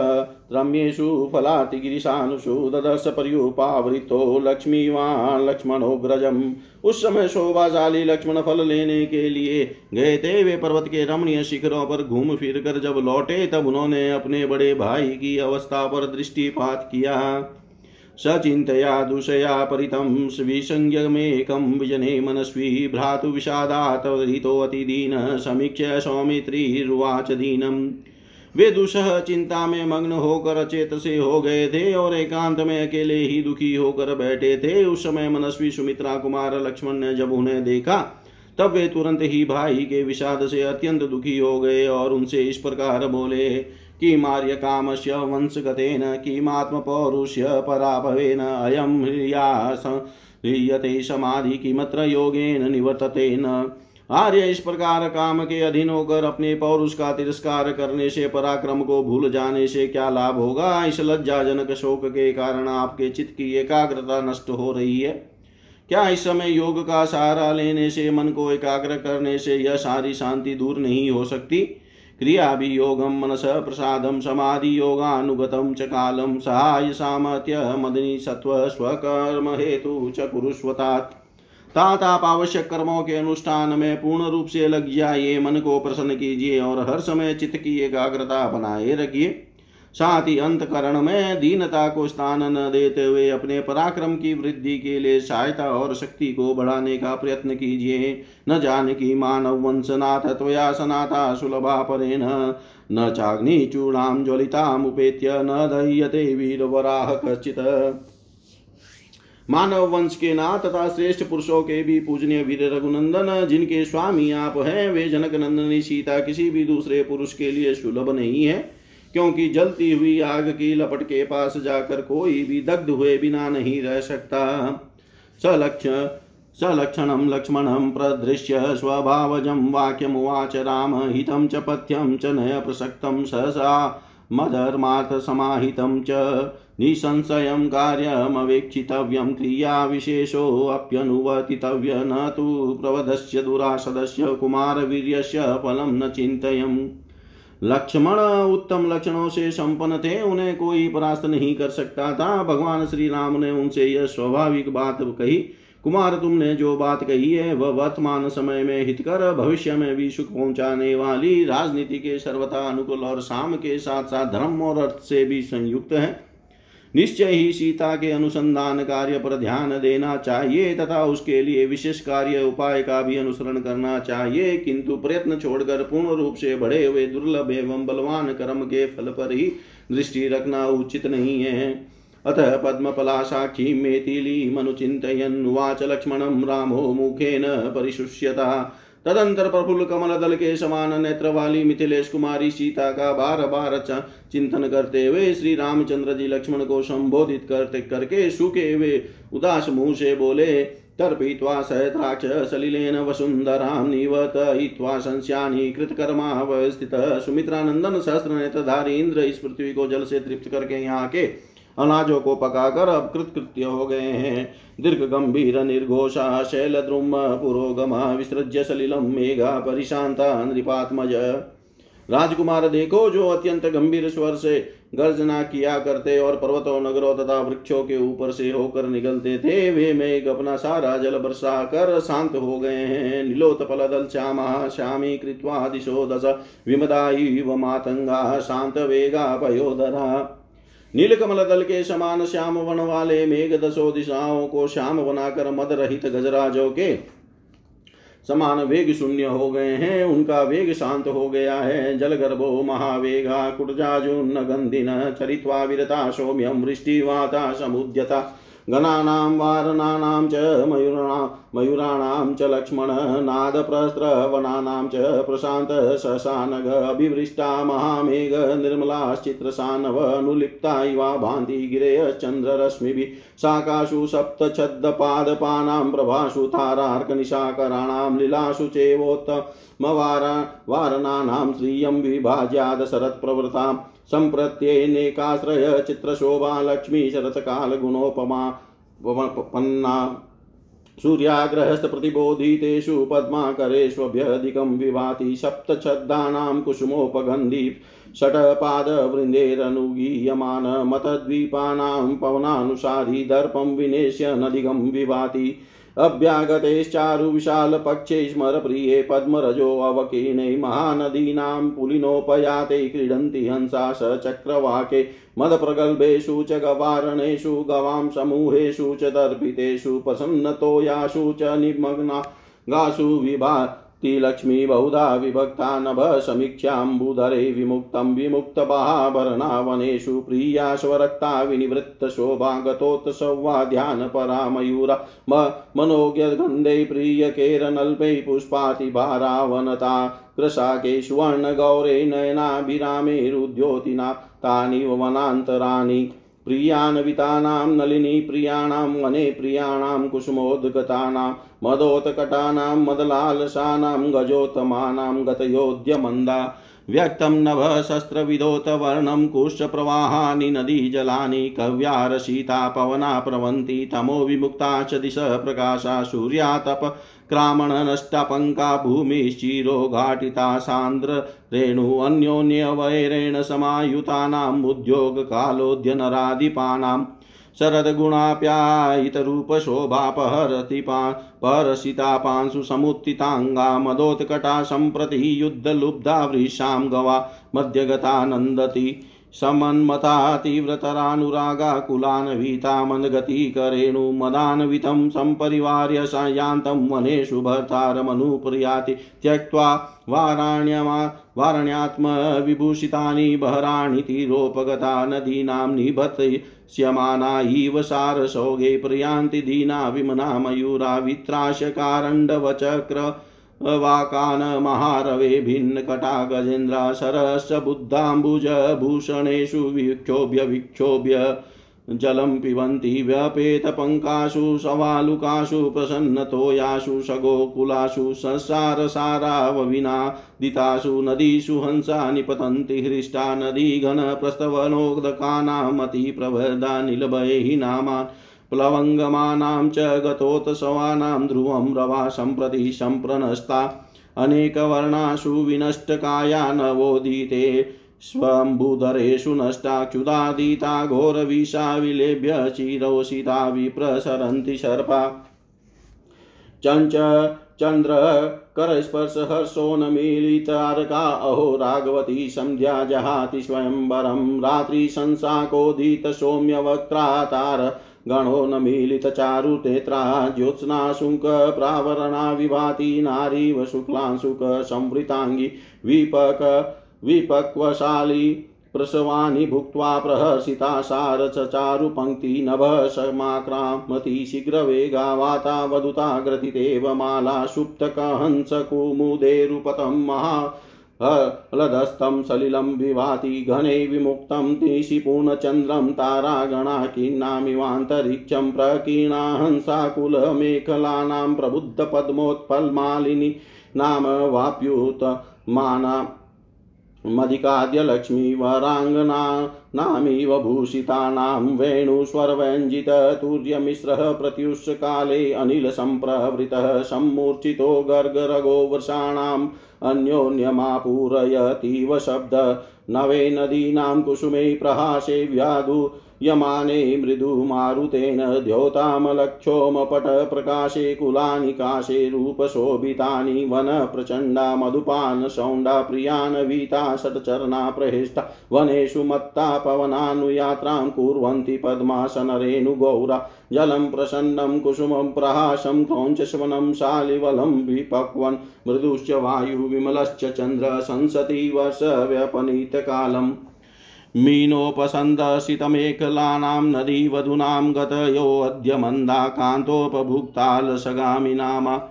रम्येषु फलातिगिरिशानुषु ददर्श पर्युपावृतो लक्ष्मीवान् लक्ष्मणोग्रजम्। उस समय शोभाशाली लक्ष्मण फल लेने के लिए गए थे वे पर्वत के रमणीय शिखरों पर घूम फिर कर जब लौटे, तब उन्होंने अपने बड़े भाई की अवस्था पर दृष्टिपात किया। सचिन्तया दूषया परितं विसंज्ञमेकं विजने मनस्वी भ्रातुविषादात् रितोऽतिदीन समीक्ष्य सौमित्रीर्वाच दीनम्। वे दुसह चिंता में मग्न होकर चेत से हो गए थे और एकांत में अकेले ही दुखी होकर बैठे थे। उस समय मनस्वी सुमित्रा कुमार लक्ष्मण ने जब उन्हें देखा, तब वे तुरंत ही भाई के विषाद से अत्यंत दुखी हो गए और उनसे इस प्रकार बोले कि, मार्य कामस्य वंशगतेन किमात्म पौरुष्य पराभवेन अयम ह्रियते समाधि किमत्र योगेन निवर्ततेन आर्य इस प्रकार काम के अधीन होकर अपने पौरुष का तिरस्कार करने से, पराक्रम को भूल जाने से क्या लाभ होगा? इस लज्जाजनक शोक के कारण आपके चित्त की एकाग्रता नष्ट हो रही है। क्या इस समय योग का सहारा लेने से, मन को एकाग्र करने से यह सारी शांति दूर नहीं हो सकती? क्रिया भी योगम, मनस प्रसादम, समाधि योगानुगतम च कालम, सहाय सामर्थ्य, मदनी सत्व, स्वकर्म हेतु च तात आप आवश्यक कर्मों के अनुष्ठान में पूर्ण रूप से लग जाइए, मन को प्रसन्न कीजिए और हर समय चित्त की एकाग्रता बनाए रखिए। साथ ही अंतकरण में दीनता को स्थान न देते हुए अपने पराक्रम की वृद्धि के लिए सहायता और शक्ति को बढ़ाने का प्रयत्न कीजिए। न जान की मानव वंशनाथ त्वया सनाता सुलभा परे न चाग्नि चूड़ाम ज्वलितामुपेत्य न दह्यते वीरवराह कचित मानव वंश के नाथ तथा श्रेष्ठ पुरुषों के भी पूजनीय वीर रघुनंदन, जिनके स्वामी आप हैं, वे जनक नंदनी सीता किसी भी दूसरे पुरुष के लिए सुलभ नहीं है, क्योंकि जलती हुई आग की लपट के पास जाकर कोई भी दग्ध हुए बिना नहीं रह सकता। सलक्ष्य, सलक्षणं लक्ष्मणं प्रदृश्य स्वभावजं वाक्यमुवाच राम, हितं च पथ्यं च नय प्रसक्तं सहसा मधर्मार्थसमाहितं च। निसंशयं कार्यमवेक्षितव्यं क्रियाविशेषोऽप्यनुवर्तितव्य न तु प्रवधस्य दुरासदस्य कुमारवीर्यस्य फलं न चिन्तयम्। लक्ष्मण उत्तम लक्षणों से संपन्न थे, उन्हें कोई परास्त नहीं कर सकता था। भगवान श्री राम ने उनसे यह स्वाभाविक बात कही, कुमार, तुमने जो बात कही है, वह वर्तमान समय में हितकर, भविष्य में भी सुख पहुँचाने वाली राजनीति के सर्वथा अनुकूल और शाम के साथ साथ धर्म और अर्थ से भी संयुक्त है। निश्चय ही सीता के अनुसंधान कार्य पर ध्यान देना चाहिए तथा उसके लिए विशेष कार्य उपाय का भी अनुसरण करना चाहिए, किंतु प्रयत्न छोड़कर पूर्ण रूप से बढ़े हुए दुर्लभ एवं बलवान कर्म के फल पर ही दृष्टि रखना उचित नहीं है। अतः पद्मपला साक्षी मेथिली मनुचिन्तयन्नुवाच लक्ष्मणं रामो मुखेन परिशुष्यता। तदंतर प्रफुल्ल कमल दल के समान नेत्र वाली मिथिलेश कुमारी, सीता का बार बार चिंतन करते हुए श्री रामचंद्र जी लक्ष्मण को संबोधित करते करके सुखे हुए उदास मुँह से बोले तर्पयित्वा सहद्राक्ष सलिलेन निवर्तयित्वा संस्यानि कृतकर्मावस्थितः सुमित्रानंदन सहस्त्र नेत्रधारी इंद्र इस पृथ्वी को जल से तृप्त करके यहाँ के अनाजों को पकाकर अब कृतकृत्य हो गए हैं। दीर्घ गंभीर निर्घोषा, शैल द्रुम, पुरोगम, विसृज्य सलिलम, मेघा, परिशांता, नृपात्मज। राजकुमार देखो जो अत्यंत गंभीर स्वर से गर्जना किया करते और पर्वतों, नगरों तथा वृक्षों के ऊपर से होकर निकलते थे। वे मेघ अपना सारा जल बरसा कर शांत हो गए हैं। नीलोत्पल दल श्यामा, श्यामी कृत्वा दिशो दश विमदाई व मातंगा, शांत वेगा, पयोधरा। नीलकमल दल के समान श्याम वन वाले मेघ दसो दिशाओं को श्याम बनाकर मद रहित गजराजों के समान वेग शून्य हो गए हैं, उनका वेग शांत हो गया है। जल गर्भो महावेगा कुटजाजुन्न गंधिन चरित्वा विरता सौम्यम वृष्टिवाता, समुद्यता। गणानां, वारणानां च मयूरणा, मयूराणां च लक्ष्मण च प्रशान्त शशानग, अभिवृष्टा, महामेघ निर्मलाश्चित्रसानवनुलिप्ता इवा भान्ति गिरेयश्चन्द्ररश्मिभिः शाकाशु, सप्तछद्दपादपानां प्रभासु तारार्कनिशाकराणां लीलासु चेवोत्तमवारा, वारणानां, श्रियं विभाज्याद शरत्प्रवृताम् सम्प्रत्येनेकाश्रय चित्रशोभा, लक्ष्मी शरत्कालगुणोपमा पन्ना सूर्याग्रहस्थप्रतिबोधितेषु पद्माकरेष्वभ्यधिकं विभाति सप्तच्छद्दानां कुसुमोपगन्धि, षट्पादवृन्देरनुगीयमान, मतद्वीपानां पवनानुसारी, दर्पं विनेश्य नदिगं विभाति अभ्यागतेश्चारु विशालपक्षे स्मरप्रिये पद्मरजोऽवकीर्णे महानदीनां पुलिनोपयाते क्रीडन्ति हंसा चक्रवाके मदप्रगल्भेषु च गवारणेषु गवां समूहेषु च दर्पितेषु प्रसन्नतोयासु च विभा लक्ष्मी बहुधा विभक्ता नभ समीक्षाम्बुधरे विमुक्तं विमुक्तबाभरणावनेषु प्रिया स्वरक्ता विनिवृत्तशोभा गतोत्सवाध्यानपरा मयूरा मनोज्ञगन्धे प्रियकेरनल्पै पुष्पातिभारावनता कृशाके सुवर्णगौरे नयनाभिरामेरुद्योतिना तानि वनान्तराणि प्रियान्वितानां नलिनी प्रियाणां वने प्रियाणां कुसुमोद्गतानां, मदोत्कटानां, मदलालसानां, गजोत्तमानां गतयोध्यमन्दा व्यक्तं नभशस्त्रविदोतवर्णं कुशप्रवाहानि नदीजलानि कव्यारशीता पवना प्रवन्ति तमो विमुक्ता च दिश प्रकाशा, सूर्यातप क्रामणनष्टपङ्का भूमिश्चिरो घाटिता सान्द्र रेणु अन्योन्यवैरेण समायुतानाम् उद्योगकालोद्यनराधिपानाम् शरद्गुणाप्यायितरूपशोभापहरति समुत्थिताङ्गा मदोत्कटा सम्प्रति युद्धलुब्धा वृषां गवा मध्यगता नन्दति। समन्मता तीव्रतरानुरागा कुलान्विता मन्दगतिकरेणुमदान्वितं सम्परिवार्य सायान्तं वनेषु भर्तारमनुप्रयाति त्यक्त्वा वाराण्यमा वारण्यात्मविभूषितानि बहराणि तीरोपगता नदीनां निबध्यमाना इव सारसौगे प्रयान्ति दीना विमना मयूरा वित्राशकारण्डवचक्र वाकान् महारवे भिन्नकटा गजेन्द्रा सरस्य बुद्धाम्बुजभूषणेषु विक्षोभ्य विक्षोभ्य जलं पिबन्ति व्यपेतपङ्कासु सवालुकासु प्रसन्नतोयासु सगोकुलासु संसारसारावविनादितासु नदीषु हंसा निपतन्ति हृष्टा नदीघनप्रस्तवनोदकानामतिप्रभदा निलभैः नामान् प्लवङ्गमानां च गतोत्सवानां ध्रुवं रवा सम्प्रति सम्प्रनस्ता। अनेकवर्णासु विनष्टकाया नवोदिते स्वम्बुधरेषु नष्टाक्षुदादिता घोरविषा विलेभ्य चिरोषिता विप्रसरन्ति सर्पा। चञ्च चन्द्र करस्पर्शहर्षोन्मीलितारका अहो राघवती सन्ध्या जहाति स्वयंवरं। रात्रिसंसाकोदितसौम्यवक्त्रातार गणो न मीलितचारुतेत्रा ज्योत्स्नाशुङ्कप्रावरणा विभाति नारीव शुक्लांशुकसंवृताङ्गी विपक, विपक्वशाली, प्रसवानि, भुक्त्वा, प्रहर्षिता सारचचारुपङ्क्ति नभः समाक्रामति शीघ्रवेगा वाता वदुता ग्रथितेव माला सुप्तकहंसकुमुदेरुपतं महा लदस्तं सलिलं विभाति घने विमुक्तं तिशिपूर्णचन्द्रं तारागणा किन्नामिवान्तरिक्षं प्रकीर्णा हंसाकुलमेखलानां प्रबुद्धपद्मोत्पल्मालिनी नाम वाप्युत माना मदिकाद्यलक्ष्मीवराङ्गनामिव भूषितानां वेणुस्वरव्यञ्जिततुर्यमिश्रः प्रत्युषकाले अनिलसम्प्रवृतः सम्मूर्छितो गर्गरगो वर्षाणाम् अन्योन्यमापूरयतीव शब्द नवे नदीनां कुसुमे प्रहासे व्याधु यमाने मृदुमारुतेन द्योतामलक्षोमपटप्रकाशे कुलानिकाशे रूपशोभितानि वनप्रचण्डा मधुपान सौण्डा प्रियान्वीता षट्चरणा प्रहिष्टा वनेषु मत्ता पवनानुयात्रां कुर्वन्ति पद्मासनरेणुगौरा। जलं प्रसन्नं कुसुमं प्रहासं क्रौञ्चस्वनं शालिवलं विपक्वन्। मृदुश्च वायुविमलश्च चन्द्र संसति वर्षव्यपनीतकालम् मीनोपसन्दसितमेखलानां नदीवधूनां गतयोऽद्य मन्दाकान्तोपभुक्तालसगामिनामा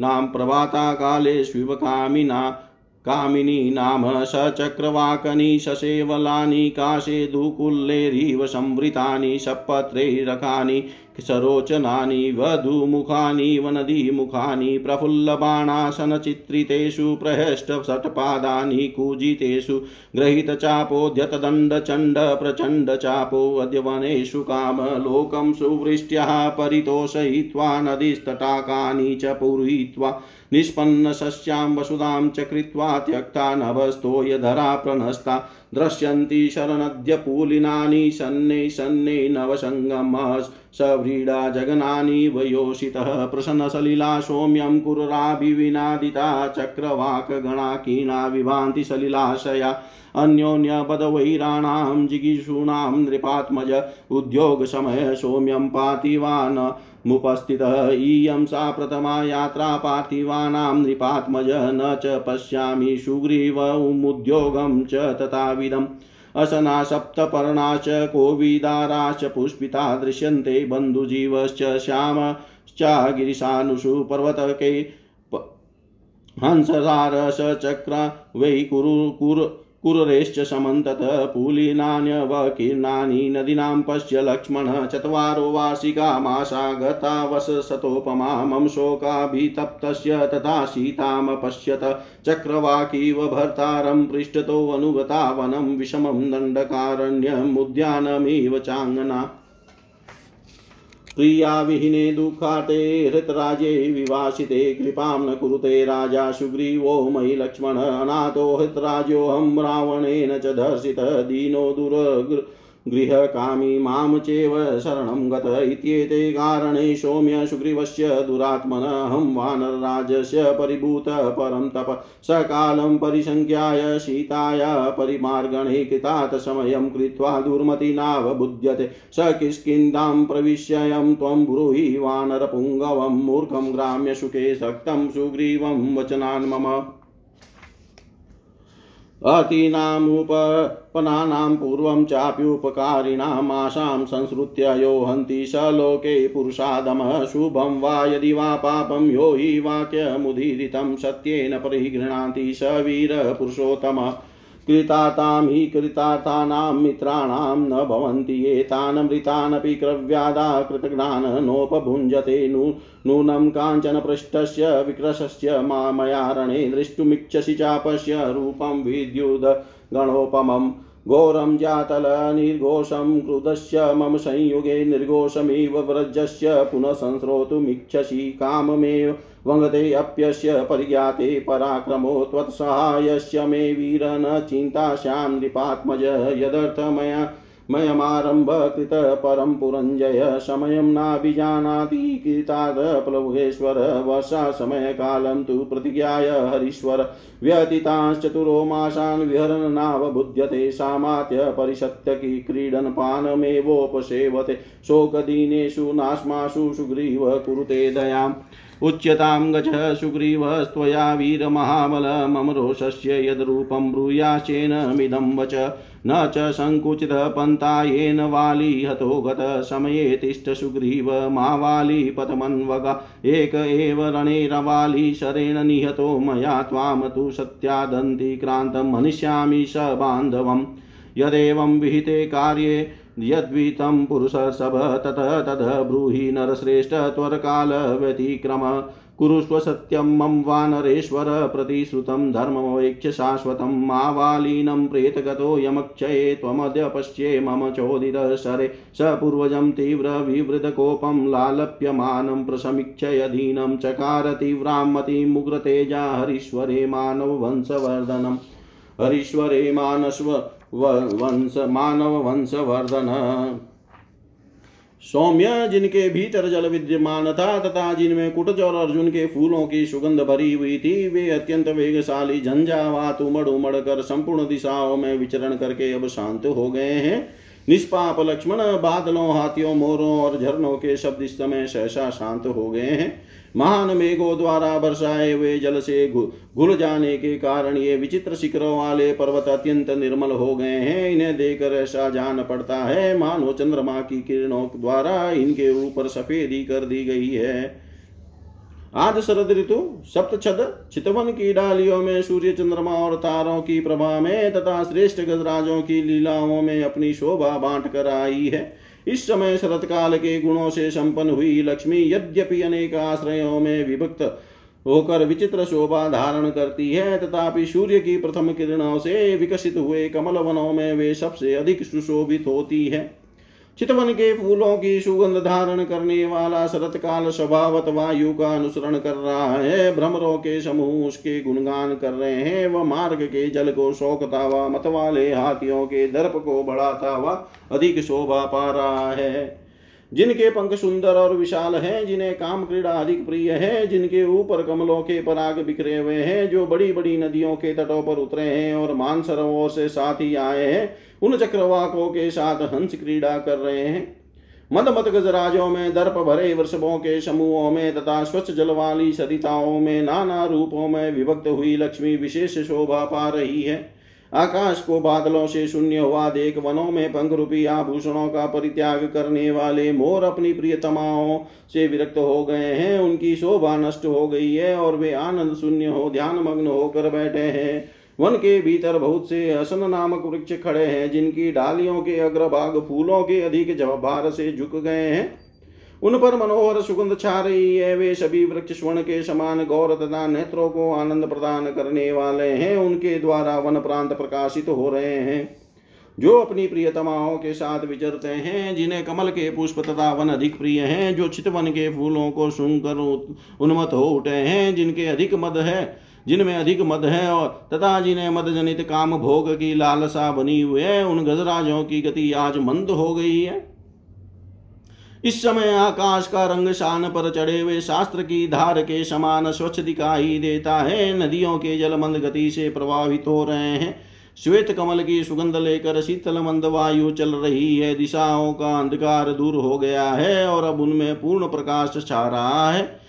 नाम प्रभाताकाले शिवकामिना कामिनी नाम सचक्रवाकनी ससेवलानि काशे दुकुल्लेरिव संवृतानि सपत्रैरकानि सरोचनानि, वधूमुखानि, वनदीमुखानि प्रफुल्लबाणासनचित्रितेषु प्रहष्टषट्पादानि कूजितेषु गृहीतचापोद्यतदण्डचण्डप्रचण्डचापो अद्य वनेषु कामलोकं सुवृष्ट्यः, परितोषयित्वा, नदीस्तटाकानि च पूरयित्वा निष्पन्नशस्यां वसुधां च कृत्वा त्यक्ता नभस्तोयधरा प्रनस्ता दृश्यन्ति शरणद्यपूलिनानि सन्ने सन्ने नवसङ्गमः सव्रीडा जगनानि वयोषितः प्रसन्नसलिला सौम्यं कुरराभिविनादिता चक्रवाकगणाकीना विभान्ति सलिलाशया। अन्योन्यपदवैराणां जिगीषूणां नृपात्मज उद्योगसमय सौम्यं पातिवान् मुपस्थितः इयं सा प्रथमा यात्रा पार्थिवानां नृपात्मज न च पश्यामि सुग्रीवमुद्योगं च तथाविधम्। असना सप्तपर्णाश्च कोविदाराश्च पुष्पिता दृश्यन्ते बन्धुजीवश्च श्यामश्चागिरिशानुषु पर्वतके हंससारसचक्र वै कुरु कुरु कुररेश्च समन्तत पुलिनान्यवकीर्णानि नदीनां पश्य लक्ष्मण चत्वारो वार्षिका मासा गता वससतोपमा मम शोकाभितप्तस्य तथा सीतामपश्यत चक्रवाकीव भर्तारं पृष्ठतोऽनुगता वनं विषमं दण्डकारण्यमुद्यानमिव चाङ्गना प्रियाविहीने दुखाते हृतराजे विवासिते, कृपां न कुरुते, राजा सुग्रीवो मयि लक्ष्मण, अनाथो हृतराजोऽहं रावणेन च दर्शित दीनो दुर गृहकामी माँ चेव शरणं गत इत्येते कारणे सौम्य सुग्रीवस्य दुरात्मनहं वानरराजस्य परिभूतः परं तप सकालं परिसङ्ख्याय सीताय परिमार्गणे कृतात् समयं कृत्वा दुर्मतिनावबुध्यते स किष्किन्दां प्रविश्ययं त्वं ब्रूहि वानरपुङ्गवं मूर्खं ग्राम्यसुखे सक्तं सुग्रीवं वचनान् मम अतीनामुपपनानां पूर्वं चाप्युपकारिणाम् आशां संसृत्य यो हन्ति स लोके पुरुषादमः शुभं वा यदि वा पापं यो हि वाक्यमुदीरितं सत्येन परिगृह्णाति स वीरपुरुषोत्तमः। कृतातां हि कृतार्थानां मित्राणां न भवन्ति एतान् मृतानपि क्रव्यादा कृतघ्नान् नोपभुञ्जते नु नूनं काञ्चन पृष्ठस्य विक्रशस्य मामयारणे द्रष्टुमिच्छसि चापस्य रूपं विद्युद्गणोपमम् घोरं जातलनिर्घोषं क्रुदश्च मम संयुगे निर्घोषमिव व्रजस्य पुनः संस्रोतुमिच्छसि काममेव वङ्गते अप्यस्य पर्याते पराक्रमो त्वत्सहायस्य मे वीर न चिन्तास्यां नृपात्मज यदर्थमया मयमारम्भ कृत परं पुरञ्जय समयं नाभिजानाति कृतात् प्लवेश्वर वर्षा समयकालं तु प्रतिज्ञाय हरीश्वर। व्यतीतांश्चतुरो मासान् विहरन् नावबुध्यते, सामात्य परिषत्यकि क्रीडन् पानमेवोपसेवते शोकदीनेषु नास्मासु सुग्रीव कुरुते दयाम्। उच्यतां गच सुग्रीवस्त्वया वीरमहाबल, मम रोषस्य यद्रूपं ब्रूयाश्चेनमिदं वच। न च सङ्कुचितपन्था येन वाली हतो गतसमये तिष्ठ सुग्रीव मा वाली पतमन्वगा। एक एव रणेरवाली शरेण निहतो मया त्वां तु सत्यादन्ति क्रान्तं हनिष्यामि स बान्धवम्। यदेवं विहिते कार्ये यद्वितं पुरुषसभ ततः ततः ब्रूहि नरश्रेष्ठ त्वरकालव्यतिक्रम कुरुष्व सत्यं मम वानरेश्वर प्रतिश्रुतं धर्ममवेक्ष्य शाश्वतं मावालीनं प्रेतगतो यमक्षये त्वमद्य पश्ये मम चोदितः शरे। स पूर्वजं तीव्रविवृतकोपं लालप्यमानं प्रसमीक्षयधीनं चकार तीव्रामतिमुग्रतेजा हरीश्वरे मानववंशवर्धनम् हरीश्वरे मानस्व वंश मानव वंशवर्धन। सौम्य, जिनके भीतर जल विद्यमान था, तथा जिनमें कुटज और अर्जुन के फूलों की सुगंध भरी हुई थी, वे अत्यंत वेगशाली, झंझावात उमड़ उमड़ कर, संपूर्ण दिशाओं में विचरण करके अब शांत हो गए हैं। निष्पाप लक्ष्मण, बादलों, हाथियों, मोरों और झरनों के शब्द इस समय सहसा शांत हो गए हैं। महान मेघों द्वारा बरसाए हुए जल से घुल जाने के कारण ये विचित्र शिखरों वाले पर्वत अत्यंत निर्मल हो गए हैं। इन्हें देखकर ऐसा जान पड़ता है, मानो चंद्रमा की किरणों द्वारा इनके ऊपर सफेदी कर दी गई है। आज शरद ऋतु सप्त छद चितवन की डालियों में सूर्य चंद्रमा और तारों की प्रभा में तथा श्रेष्ठ गजराजों की लीलाओं में अपनी शोभा बांट कर आई है। इस समय शरत काल के गुणों से संपन्न हुई लक्ष्मी यद्यपि अनेक आश्रयों में विभक्त होकर विचित्र शोभा धारण करती है, तथापि सूर्य की प्रथम किरणों से विकसित हुए कमल वनों में वे सबसे अधिक सुशोभित होती है। चितवन के फूलों की सुगंध धारण करने वाला शरत काल स्वभावत वायु का अनुसरण कर रहा है। भ्रमरों के समूह उसके गुणगान कर रहे हैं। वह मार्ग के जल को शोकता हुआ मत वाले हाथियों के दर्प को बढ़ाता हुआ अधिक शोभा पा रहा है। जिनके पंख सुंदर और विशाल हैं, जिन्हें काम क्रीड़ा अधिक प्रिय है, जिनके ऊपर कमलों के पराग बिखरे हुए हैं, जो बड़ी बड़ी नदियों के तटों पर उतरे हैं और मानसरोवर से साथ ही आए हैं उन चक्रवाकों के साथ हंस क्रीड़ा कर रहे हैं। मद मत गजराजों में दर्प भरे वृषभों के समूहों में तथा स्वच्छ जल वाली सरिताओं में नाना रूपों में विभक्त हुई लक्ष्मी विशेष शोभा पा रही है। आकाश को बादलों से शून्य हुआ देख वनों में पंख रूपी आभूषणों का परित्याग करने वाले मोर अपनी प्रियतमाओं से विरक्त हो गए हैं। उनकी शोभा नष्ट हो गई है और वे आनंद शून्य हो ध्यान मग्न होकर बैठे हैं। वन के भीतर बहुत से असन नामक वृक्ष खड़े हैं, जिनकी डालियों के अग्रभाग फूलों के अधिक भार से झुक गए हैं। उन पर मनोहर सुगंध छा रही है। वे सभी वृक्ष स्वर्ण के समान गौर तथा नेत्रों को आनंद प्रदान करने वाले हैं। उनके द्वारा वन प्रांत प्रकाशित हो रहे हैं। जो अपनी प्रियतमाओं के साथ विचरते हैं, जिन्हें कमल के पुष्प तथा वन अधिक प्रिय हैं, जो चितवन के फूलों को सुनकर उन्मत हो उठे हैं, जिनके अधिक मद है जिनमें अधिक मद है और तथा जिन्हें मद जनित काम भोग की लालसा बनी हुई है, उन गजराजों की गति आज मंद हो गई है। इस समय आकाश का रंग शान पर चढ़े हुए शास्त्र की धार के समान स्वच्छ दिखाई देता है। नदियों के जल मंद गति से प्रभावित हो रहे हैं। श्वेत कमल की सुगंध लेकर शीतल मंद वायु चल रही है। दिशाओं का अंधकार दूर हो गया है और अब उनमें पूर्ण प्रकाश छा रहा है।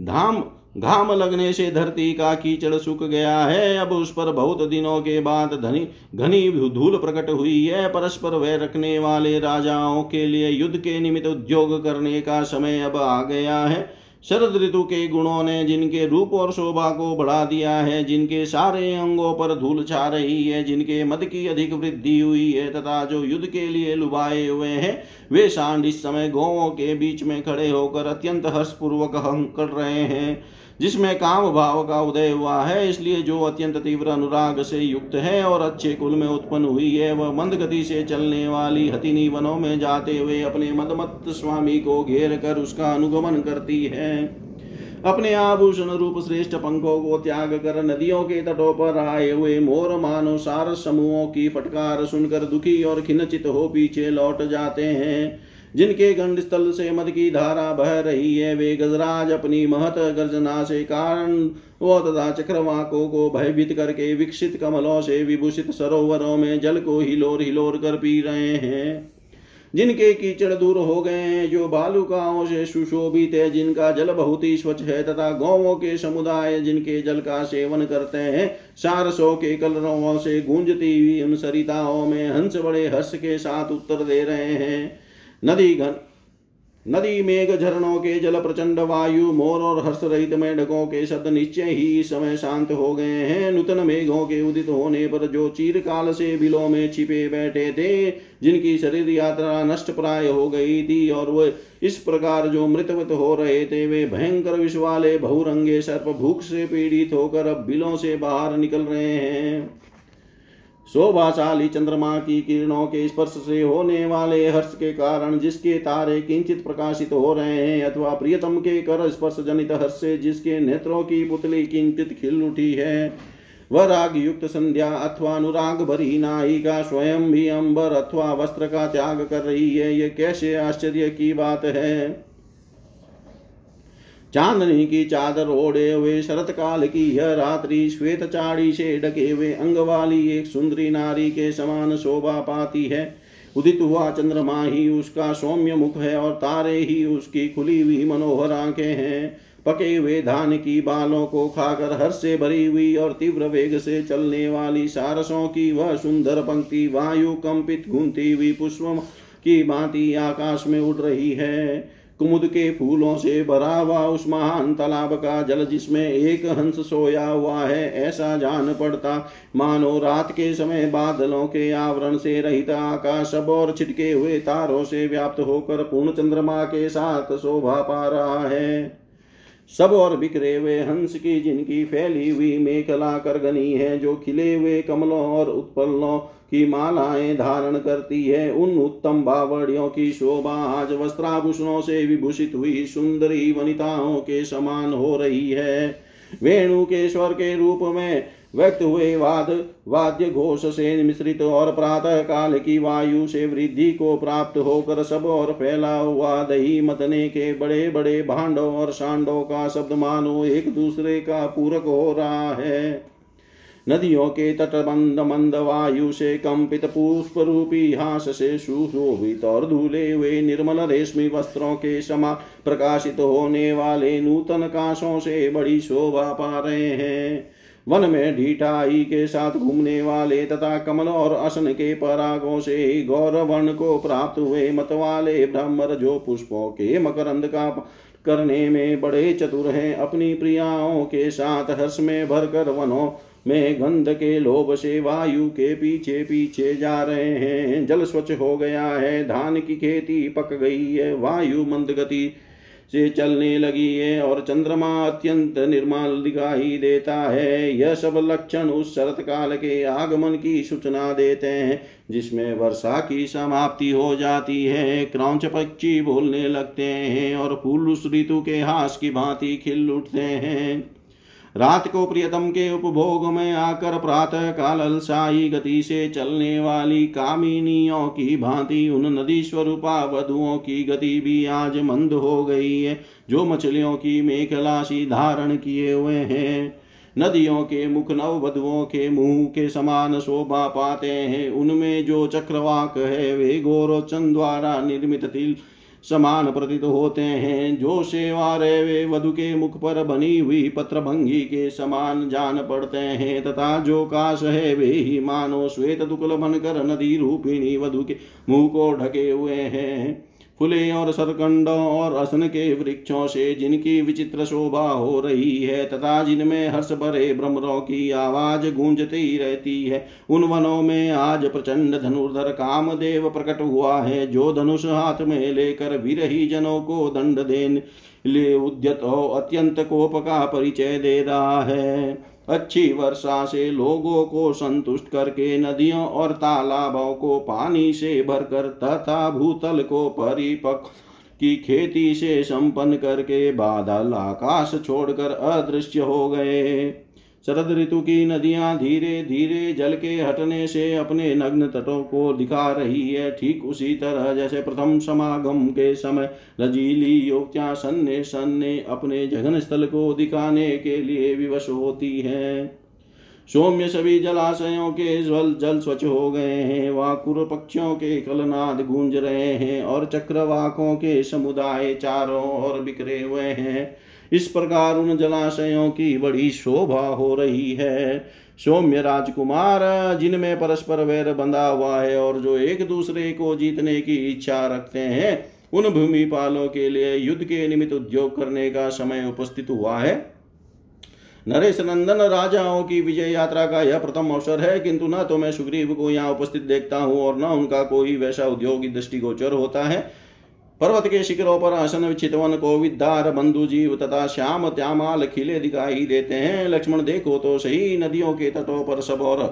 धाम घाम लगने से धरती का कीचड़ सूख गया है। अब उस पर बहुत दिनों के बाद धनी, घनी धूल प्रकट हुई है। परस्पर वह रखने वाले राजाओं के लिए युद्ध के निमित्त उद्योग करने का समय अब आ गया है। शरद ऋतु के गुणों ने जिनके रूप और शोभा को बढ़ा दिया है, जिनके सारे अंगों पर धूल छा रही है, जिनके मद की अधिक वृद्धि हुई है तथा जो युद्ध के लिए लुभाए हुए हैं, वे सांड इस समय गौों के बीच में खड़े होकर अत्यंत हर्षपूर्वक कर रहे हैं। जिसमें काम भाव का उदय हुआ है, इसलिए जो अत्यंत तीव्र अनुराग से युक्त है और अच्छे कुल में उत्पन्न हुई है, वह मंद गति से चलने वाली हतिनी वनों में जाते हुए अपने मदमत स्वामी को घेर कर उसका अनुगमन करती है। अपने आभूषण रूप श्रेष्ठ पंखों को त्याग कर नदियों के तटों पर आए हुए मोर मानो सार समूहों की फटकार सुनकर दुखी और खिनचित हो पीछे लौट जाते हैं। जिनके गंड स्थल से मद की धारा बह रही है, वे गजराज अपनी महत गर्जना से कारण वो तथा चक्रवाकों को भयभीत करके विकसित कमलों से विभूषित सरोवरों में जल को हिलोर हिलोर कर पी रहे हैं। जिनके कीचड़ दूर हो गए हैं, जो बालुकाओं से सुशोभित है, जिनका जल बहुत ही स्वच्छ है तथा गौवों के समुदाय जिनके जल का सेवन करते हैं, सारसों के कलरों से गूंजती हुई उन सरिताओं में हंस बड़े हर्ष के साथ उत्तर दे रहे हैं। नदी नदी मेघ झरणों के जल प्रचंड वायु, मोर और हर्ष रहित मेढकों के शब्द निश्चय ही समय शांत हो गए हैं। नूतन मेघों के उदित होने पर जो चीरकाल से बिलों में छिपे बैठे थे, जिनकी शरीर यात्रा नष्ट प्राय हो गई थी और वे इस प्रकार जो मृतवत हो रहे थे, वे भयंकर विष वाले बहुरंगे सर्प भूख से पीड़ित होकर अब बिलों से बाहर निकल रहे हैं। शोभाशाली चंद्रमा की किरणों के स्पर्श से होने वाले हर्ष के कारण जिसके तारे किंचित प्रकाशित हो रहे हैं अथवा प्रियतम के कर स्पर्श जनित हर्ष से जिसके नेत्रों की पुतली किंचित खिल उठी है, वह राग युक्त संध्या अथवा अनुराग भरी नायिका स्वयं भी अंबर अथवा वस्त्र का त्याग कर रही है, ये कैसे आश्चर्य की बात है? चांदनी की चादर ओढ़े हुए शरत काल की यह रात्रि श्वेत चाड़ी से ढके हुए अंग वाली एक सुंदरी नारी के समान शोभा पाती है। उदित हुआ चंद्रमा ही उसका सौम्य मुख है और तारे ही उसकी खुली हुई मनोहर आँखें हैं। पके हुए धान की बालों को खाकर हर्ष से भरी हुई और तीव्र वेग से चलने वाली सारसों की वह सुंदर पंक्ति वायु कंपित घूमती हुई पुष्प की भांति आकाश में उड़ रही है। कुमुद के फूलों से भरा हुआ उस महान तालाब का जल जिसमें एक हंस सोया हुआ है, ऐसा जान पड़ता। मानो रात के समय बादलों के आवरण से रहित आकाश सब और छिटके हुए तारों से व्याप्त होकर पूर्ण चंद्रमा के साथ शोभा पा रहा है। सब और बिखरे हुए हंस की जिनकी फैली हुई मेखला कर गनी है, जो खिले हुए कमलों और उत्पलों की मालाएँ धारण करती है, उन उत्तम बावड़ियों की शोभा आज वस्त्राभूषणों से विभूषित हुई, सुंदरी वनिताओं के समान हो रही है। वेणु के स्वर के रूप में व्यक्त हुए वाद, वाद्य घोष से मिश्रित और प्रातः काल की वायु से वृद्धि को प्राप्त होकर सब और फैला हुआ दही मतने के बड़े बड़े भांडों और सांडों का शब्द मानो एक दूसरे का पूरक हो रहा है। नदियों के तटबंध मंद वायु से कंपित पुष्प रूपी हास से सुशोभित और धूले हुए निर्मल रेशमी वस्त्रों के समा प्रकाशित होने वाले नूतन काशों से बड़ी शोभा पा रहे हैं। वन में ढीठाई के साथ घूमने वाले तथा कमल और असन के परागों से गौरवर्ण को प्राप्त हुए मत वाले ब्रह्मर जो पुष्पों के मकरंद का करने में बड़े चतुर हैं, अपनी प्रियाओं के साथ हर्ष में भरकर वनों में गंध के लोभ से वायु के पीछे पीछे जा रहे हैं। जल स्वच्छ हो गया है, धान की खेती पक गई है, वायु मंद गति से चलने लगी है और चंद्रमा अत्यंत निर्मल दिखाई देता है। यह सब लक्षण उस शरत काल के आगमन की सूचना देते हैं, जिसमें वर्षा की समाप्ति हो जाती है। क्रौच पक्षी बोलने लगते हैं और फूल उस ऋतु के हास की भांति खिल उठते हैं। रात को प्रियतम के उपभोग में आकर प्रातः काल अलसाई गति से चलने वाली कामिनियों की भांति उन नदी स्वरूपा वधुओं की गति भी आज मंद हो गई है, जो मछलियों की मेखलासी धारण किए हुए हैं। नदियों के मुख नव वधुओं के मुँह के समान शोभा पाते हैं। उनमें जो चक्रवाक है, वे गोरोचन द्वारा निर्मित तिल समान प्रतीत होते हैं। जो सेवा रे वे वधु के मुख पर बनी हुई पत्र भंगी के समान जान पड़ते हैं। तथा जो काश है, वे ही मानो श्वेत दुकल बनकर नदी रूपिणी वधु के मुँह को ढके हुए हैं। फुले और सरकंडों और असन के वृक्षों से जिनकी विचित्र शोभा हो रही है, तथा जिनमें हर्ष भरे भ्रमरों की आवाज़ गूंजती रहती है, उन वनों में आज प्रचंड धनुर्धर कामदेव प्रकट हुआ है, जो धनुष हाथ में लेकर विरही जनों को दंड देने ले उद्यत हो अत्यंत कोप का परिचय दे रहा है। अच्छी वर्षा से लोगों को संतुष्ट करके नदियों और तालाबों को पानी से भरकर तथा भूतल को परिपक्व की खेती से संपन्न करके बादल आकाश छोड़कर अदृश्य हो गए। शरद ऋतु की नदियाँ धीरे धीरे जल के हटने से अपने नग्न तटों को दिखा रही है। ठीक उसी तरह जैसे प्रथम समागम के समय रजीली युवतियाँ सन्ने सन्ने अपने जघन स्थल को दिखाने के लिए विवश होती है। सौम्य सभी जलाशयों के जल जल स्वच्छ हो गए हैं। वाकुर पक्षियों के कलनाद गूंज रहे हैं और चक्रवाकों के समुदाय चारों ओर बिखरे हुए हैं। इस प्रकार उन जलाशयों की बड़ी शोभा हो रही है। सौम्य राजकुमार, जिनमें परस्पर वैर बंधा हुआ है और जो एक दूसरे को जीतने की इच्छा रखते हैं, उन भूमिपालों के लिए युद्ध के निमित्त उद्योग करने का समय उपस्थित हुआ है। नरेश नंदन, राजाओं की विजय यात्रा का यह प्रथम अवसर है, किंतु न तो मैं सुग्रीव को यहाँ उपस्थित देखता हूँ और न उनका कोई वैसा उद्योगी दृष्टिगोचर होता है। पर्वत के शिखरों पर आसन चितवन को विद्धार बंधु जीव तथा श्याम त्यामाल खिले दिखाई देते हैं। लक्ष्मण, देखो तो सही, नदियों के तटों पर सब और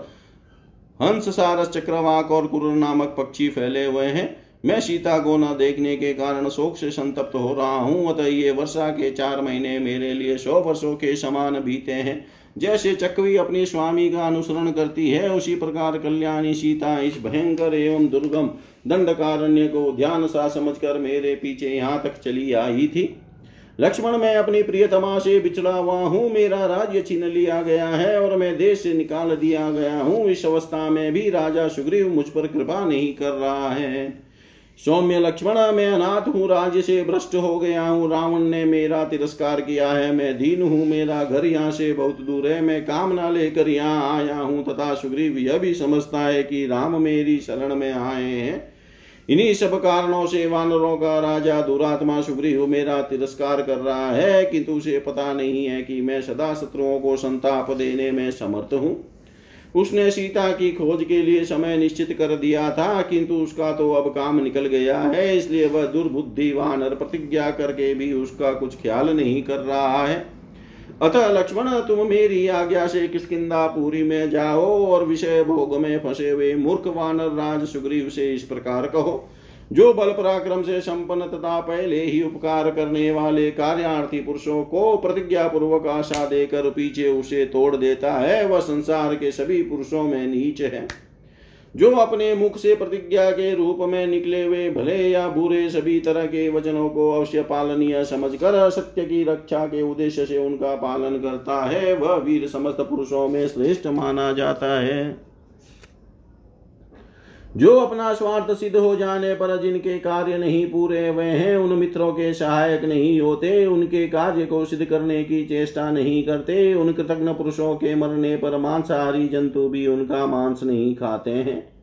हंस, सारस, चक्रवाक और कुर नामक पक्षी फैले हुए हैं। मैं सीता को न देखने के कारण शोक से संतप्त हो रहा हूँ, अतः ये वर्षा के चार महीने मेरे लिए सौ वर्षों के समान बीते हैं। जैसे चकवी अपने स्वामी का अनुसरण करती है, उसी प्रकार कल्याणी सीता इस भयंकर एवं दुर्गम दंडकारण्य को ध्यान सा समझकर मेरे पीछे यहाँ तक चली आई थी। लक्ष्मण, मैं अपनी प्रियतमा से बिछड़ा हुआ हूँ, मेरा राज्य छीन लिया गया है और मैं देश से निकाल दिया गया हूँ। इस अवस्था में भी राजा सुग्रीव मुझ पर कृपा नहीं कर रहा है। सौम्य लक्ष्मण, मैं अनाथ हूँ, राज्य से भ्रष्ट हो गया हूँ। रावण ने मेरा तिरस्कार किया है, मैं दीन हूँ, मेरा घर यहाँ से बहुत दूर है। मैं कामना लेकर यहाँ आया हूँ, तथा सुग्रीव यह भी समझता है कि राम मेरी शरण में आए हैं। इन्हीं सब कारणों से वानरों का राजा दुरात्मा सुग्रीव मेरा तिरस्कार कर रहा है, किंतु उसे पता नहीं है कि मैं सदा शत्रुओं को संताप देने में समर्थ हूँ। उसने सीता की खोज के लिए समय निश्चित कर दिया था, किंतु उसका तो अब काम निकल गया है, इसलिए वह दुर्बुद्धि वानर प्रतिज्ञा करके भी उसका कुछ ख्याल नहीं कर रहा है। अतः लक्ष्मण, तुम मेरी आज्ञा से किसकिदा पूरी में जाओ और विषय भोग में फंसे हुए मूर्ख वानर राज सुग्रीव से इस प्रकार कहो। जो बल पराक्रम से संपन्न तथा पहले ही उपकार करने वाले कार्यार्थी पुरुषों को प्रतिज्ञा पूर्वक आशा देकर पीछे उसे तोड़ देता है, वह संसार के सभी पुरुषों में नीच है। जो अपने मुख से प्रतिज्ञा के रूप में निकले हुए भले या बुरे सभी तरह के वचनों को अवश्य पालनीय समझकर सत्य की रक्षा के उद्देश्य से उनका पालन करता है, वह वीर समस्त पुरुषों में श्रेष्ठ माना जाता है। जो अपना स्वार्थ सिद्ध हो जाने पर जिनके कार्य नहीं पूरे हुए हैं, उन मित्रों के सहायक नहीं होते, उनके कार्य को सिद्ध करने की चेष्टा नहीं करते, उन कृतज्ञ पुरुषों के मरने पर मांसाहारी जंतु भी उनका मांस नहीं खाते हैं।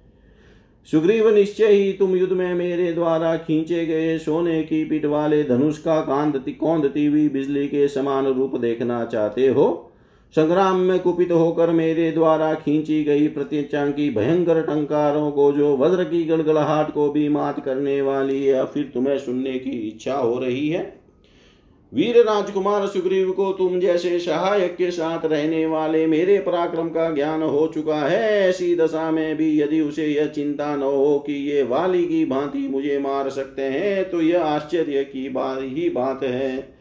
सुग्रीव, निश्चय ही तुम युद्ध में मेरे द्वारा खींचे गए सोने की पीठ वाले धनुष का कांदती कौंदती हुई बिजली के समान रूप देखना चाहते हो। संग्राम में कुपित होकर मेरे द्वारा खींची गई प्रत्यक्षा की भयंकर टंकारों को, जो वज्र की गड़गड़ाहट को भी मात करने वाली है फिर तुम्हें सुनने की इच्छा हो रही है। वीर राजकुमार सुग्रीव को तुम जैसे सहायक के साथ रहने वाले मेरे पराक्रम का ज्ञान हो चुका है। ऐसी दशा में भी यदि उसे यह चिंता न हो कि ये वाली की भांति मुझे मार सकते हैं तो यह आश्चर्य की बात ही बात है।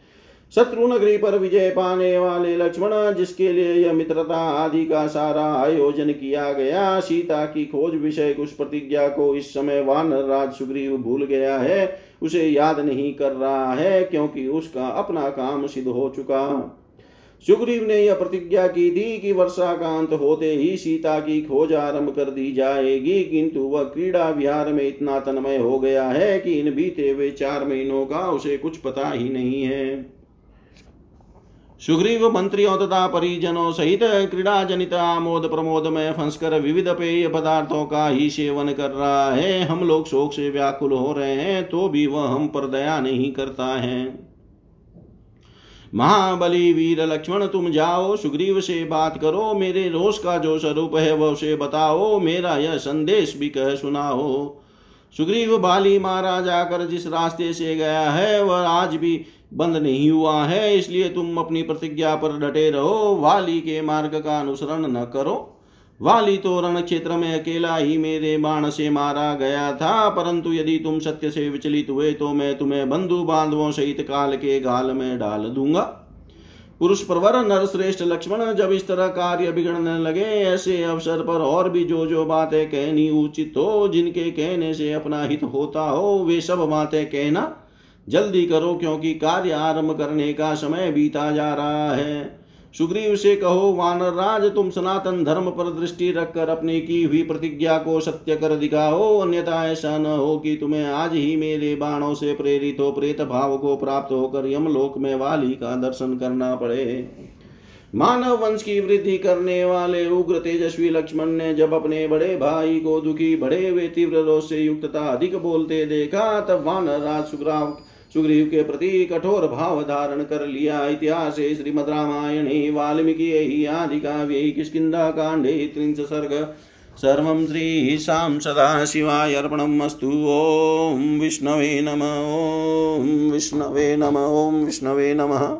शत्रु नगरी पर विजय पाने वाले लक्ष्मण, जिसके लिए यह मित्रता आदि का सारा आयोजन किया गया। सीता की खोज विषय उस प्रतिज्ञा को इस समय वानर राज सुग्रीव भूल गया है। उसे याद नहीं कर रहा है, क्योंकि उसका अपना काम सिद्ध हो चुका। सुग्रीव ने यह प्रतिज्ञा की थी कि वर्षा का अंत होते ही सीता की खोज आरंभ कर दी जाएगी, किंतु वह क्रीड़ा विहार में इतना तन्मय हो गया है कि इन बीते हुए चार महीनों का उसे कुछ पता ही नहीं है। सुग्रीव मंत्रियों तथा परिजनों सहित क्रीड़ा जनित आमोद प्रमोद में फंसकर विविध पेय पदार्थों का ही सेवन कर रहा है। हम लोग शोक से व्याकुल हो रहे हैं तो भी वह हम पर दया नहीं करता है। महाबली वीर लक्ष्मण, तुम जाओ सुग्रीव से बात करो, मेरे रोष का जो स्वरूप है वह उसे बताओ, मेरा यह संदेश भी कह सुनाओ। सुग्रीव बाली महाराज आकर जिस रास्ते से गया है, वह आज भी बंद नहीं हुआ है, इसलिए तुम अपनी प्रतिज्ञा पर डटे रहो। वाली के मार्ग का अनुसरण न करो। वाली तो रण क्षेत्र में अकेला ही मेरे बाण से मारा गया था, परंतु यदि तुम सत्य से विचलित हुए तो मैं तुम्हें बंधु बांधवों सहित काल के गाल में डाल दूँगा। पुरुष प्रवर नर श्रेष्ठ लक्ष्मण, जब इस तरह कार्य बिगड़ने लगे, ऐसे अवसर पर और भी जो जो बातें कहनी उचित हो, जिनके कहने से अपना हित होता हो, वे सब बातें कहना जल्दी करो क्योंकि कार्य आरंभ करने का समय बीता जा रहा है। सुग्रीव से कहो वानर राज तुम सनातन धर्म पर दृष्टि रखकर अपनी की हुई प्रतिज्ञा को सत्य कर दिखाओ। अन्यथा ऐसा न हो कि तुम्हें आज ही मेरे बाणों से प्रेरित हो, प्रेत भाव को प्राप्त होकर यमलोक में वाली का दर्शन करना पड़े। मानव वंश की वृद्धि करने वाले उग्र तेजस्वी लक्ष्मण ने जब अपने बड़े भाई को दुखी, बड़े हुए तीव्र रोष से युक्तता अधिक बोलते देखा, तब वानर राज सुग्राव सुग्रीव के प्रति कठोर भाव धारण कर लिया। इतिहास श्रीमद रामायण, वाल्मीकि आदि काव्य किष्किा कांडे त्रिंश सर्ग सर्वं श्रीशां सदाशिवाय अर्पणम् अस्तु। ॐ विष्णवे नम, ॐ विष्णवे नम ओं विष्णवे नमः।